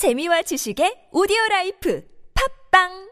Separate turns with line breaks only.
재미와 지식의 오디오 라이프. 팝빵!